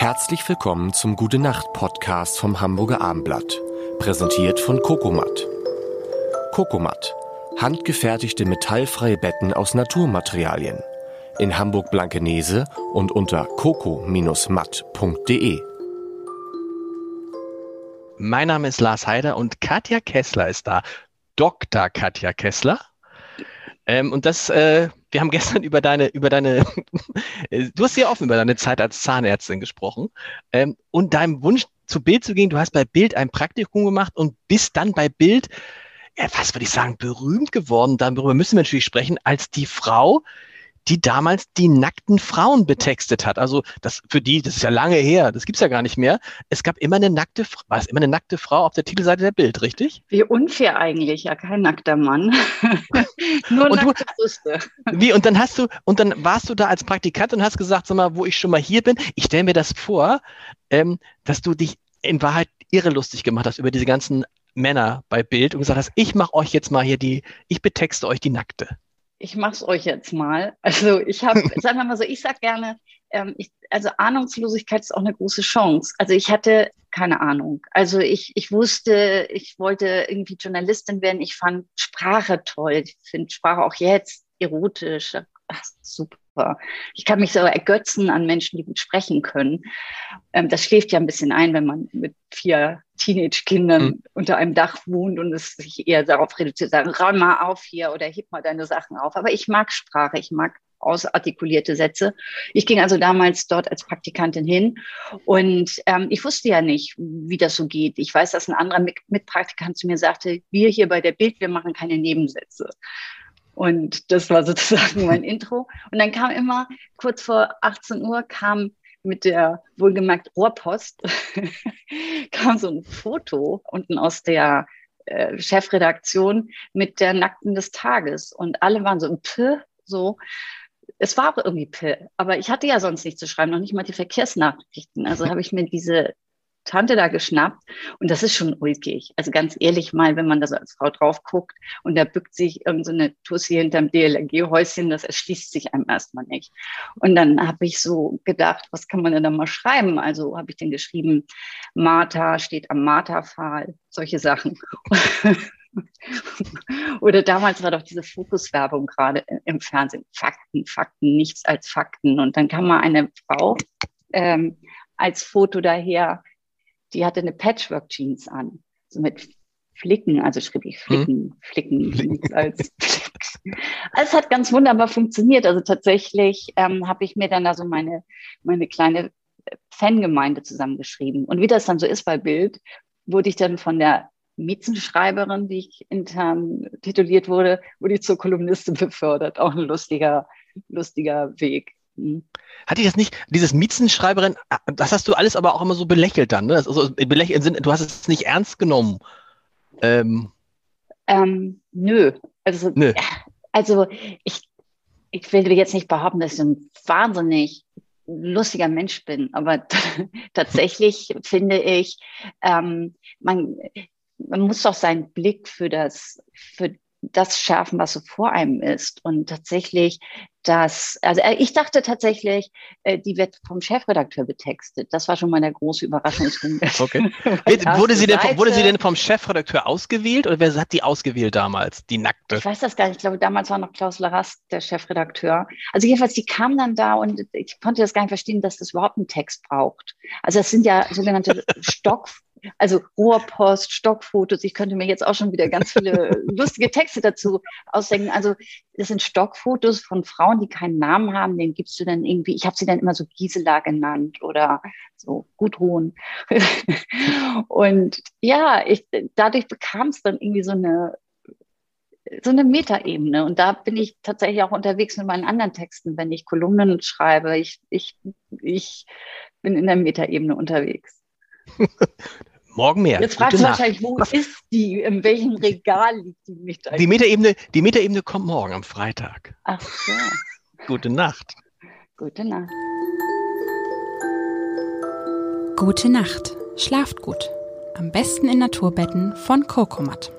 Herzlich willkommen zum Gute Nacht Podcast vom Hamburger Armblatt, präsentiert von Kokomat. Kokomat, handgefertigte metallfreie Betten aus Naturmaterialien. In Hamburg Blankenese und unter coco-matt.de. Mein Name ist Lars Heider und Katja Kessler ist da. Dr. Katja Kessler. Ähm, und das, äh, wir haben gestern über deine, über deine, du hast sehr offen über deine Zeit als Zahnärztin gesprochen ähm, und deinem Wunsch zu Bild zu gehen. Du hast bei Bild ein Praktikum gemacht und bist dann bei Bild, ja, was würde ich sagen, berühmt geworden. Darüber müssen wir natürlich sprechen, als die Frau, die damals die nackten Frauen betextet hat. Also das für die, das ist ja lange her, das gibt's ja gar nicht mehr. Es gab immer eine nackte, war es immer eine nackte Frau auf der Titelseite der Bild, richtig? Wie unfair eigentlich, ja kein nackter Mann. Nur und nackte Brüste. Wie und dann hast du und dann warst du da als Praktikant und hast gesagt, sag mal, wo ich schon mal hier bin. Ich stelle mir das vor, ähm, dass du dich in Wahrheit irre lustig gemacht hast über diese ganzen Männer bei Bild und gesagt hast, ich mache euch jetzt mal hier die, ich betexte euch die Nackte ich mache es euch jetzt mal. Also ich habe, sagen wir mal so, ich sag gerne, ähm, ich, also Ahnungslosigkeit ist auch eine große Chance. Also ich hatte keine Ahnung. Also ich, ich wusste, ich wollte irgendwie Journalistin werden. Ich fand Sprache toll. Ich finde Sprache auch jetzt erotisch. Ach, super super. Ich kann mich so ergötzen an Menschen, die gut sprechen können. Ähm, das schläft ja ein bisschen ein, wenn man mit vier Teenage-Kindern mhm. unter einem Dach wohnt und es sich eher darauf reduziert, sagen, räum mal auf hier oder heb mal deine Sachen auf. Aber ich mag Sprache, ich mag ausartikulierte Sätze. Ich ging also damals dort als Praktikantin hin und ähm, ich wusste ja nicht, wie das so geht. Ich weiß, dass ein anderer Mitpraktikant zu mir sagte, wir hier bei der Bild, wir machen keine Nebensätze. Und das war sozusagen mein Intro. Und dann kam immer kurz vor 18 Uhr kam mit der wohlgemerkt Rohrpost kam so ein Foto unten aus der äh, Chefredaktion mit der Nackten des Tages. Und alle waren so, Pö, so. Es war auch irgendwie P, aber ich hatte ja sonst nichts zu schreiben, noch nicht mal die Verkehrsnachrichten. Also habe ich mir diese Tante da geschnappt und das ist schon ulkig. Also ganz ehrlich mal, wenn man da so als Frau drauf guckt und da bückt sich irgendeine so Tussi hinterm DLRG-Häuschen, das erschließt sich einem erstmal nicht. Und dann habe ich so gedacht, was kann man denn da mal schreiben? Also habe ich dann geschrieben, Martha steht am Martha-Pfahl, solche Sachen. Oder damals war doch diese Fokuswerbung gerade im Fernsehen. Fakten, Fakten, nichts als Fakten. Und dann kam mal eine Frau ähm, als Foto daher, die hatte eine Patchwork-Jeans an, so mit Flicken, also schrieb ich Flicken, hm. Flicken, Flicken als Flicken. Also es hat ganz wunderbar funktioniert. Also tatsächlich ähm, habe ich mir dann also meine, meine kleine Fangemeinde zusammengeschrieben. Und wie das dann so ist bei Bild, wurde ich dann von der Miezenschreiberin, die ich intern tituliert wurde, wurde ich zur Kolumnistin befördert. Auch ein lustiger, lustiger Weg. Mhm. Hatte ich das nicht, dieses Miezenschreiberin, ah, das hast du alles aber auch immer so belächelt dann, ne? Also belächelt im du hast es nicht ernst genommen. Ähm. Ähm, nö. Also, nö. also ich, ich will jetzt nicht behaupten, dass ich ein wahnsinnig lustiger Mensch bin, aber tatsächlich finde ich, ähm, man, man muss doch seinen Blick für das, für das schärfen, was so vor einem ist. Und tatsächlich, das, also äh, ich dachte tatsächlich, äh, die wird vom Chefredakteur betextet. Das war schon mal der große Überraschungsmoment. okay. wurde, sie denn, wurde sie denn vom Chefredakteur ausgewählt oder wer hat die ausgewählt damals, die nackte? Ich weiß das gar nicht. Ich glaube, damals war noch Klaus Larast der Chefredakteur. Also jedenfalls, die kam dann da und ich konnte das gar nicht verstehen, dass das überhaupt einen Text braucht. Also das sind ja sogenannte Stock also Rohrpost, Stockfotos. Ich könnte mir jetzt auch schon wieder ganz viele lustige Texte dazu ausdenken. Also das sind Stockfotos von Frauen, die keinen Namen haben. Den gibst du dann irgendwie, ich habe sie dann immer so Gisela genannt oder so Gudrun. und ja, ich, dadurch bekam es dann irgendwie so eine so eine Metaebene. Und da bin ich tatsächlich auch unterwegs mit meinen anderen Texten, wenn ich Kolumnen schreibe. Ich, ich, ich bin in der Metaebene unterwegs. Morgen mehr. Jetzt fragst du wahrscheinlich, wo ist die? In welchem Regal liegt die Metaebene? Die Metaebene, die Metaebene kommt morgen am Freitag. Ach so. Gute Nacht. Gute Nacht. Gute Nacht. Schlaft gut. Am besten in Naturbetten von Kokomat.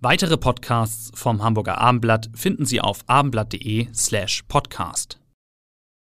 Weitere Podcasts vom Hamburger Abendblatt finden Sie auf abendblatt.de slash podcast.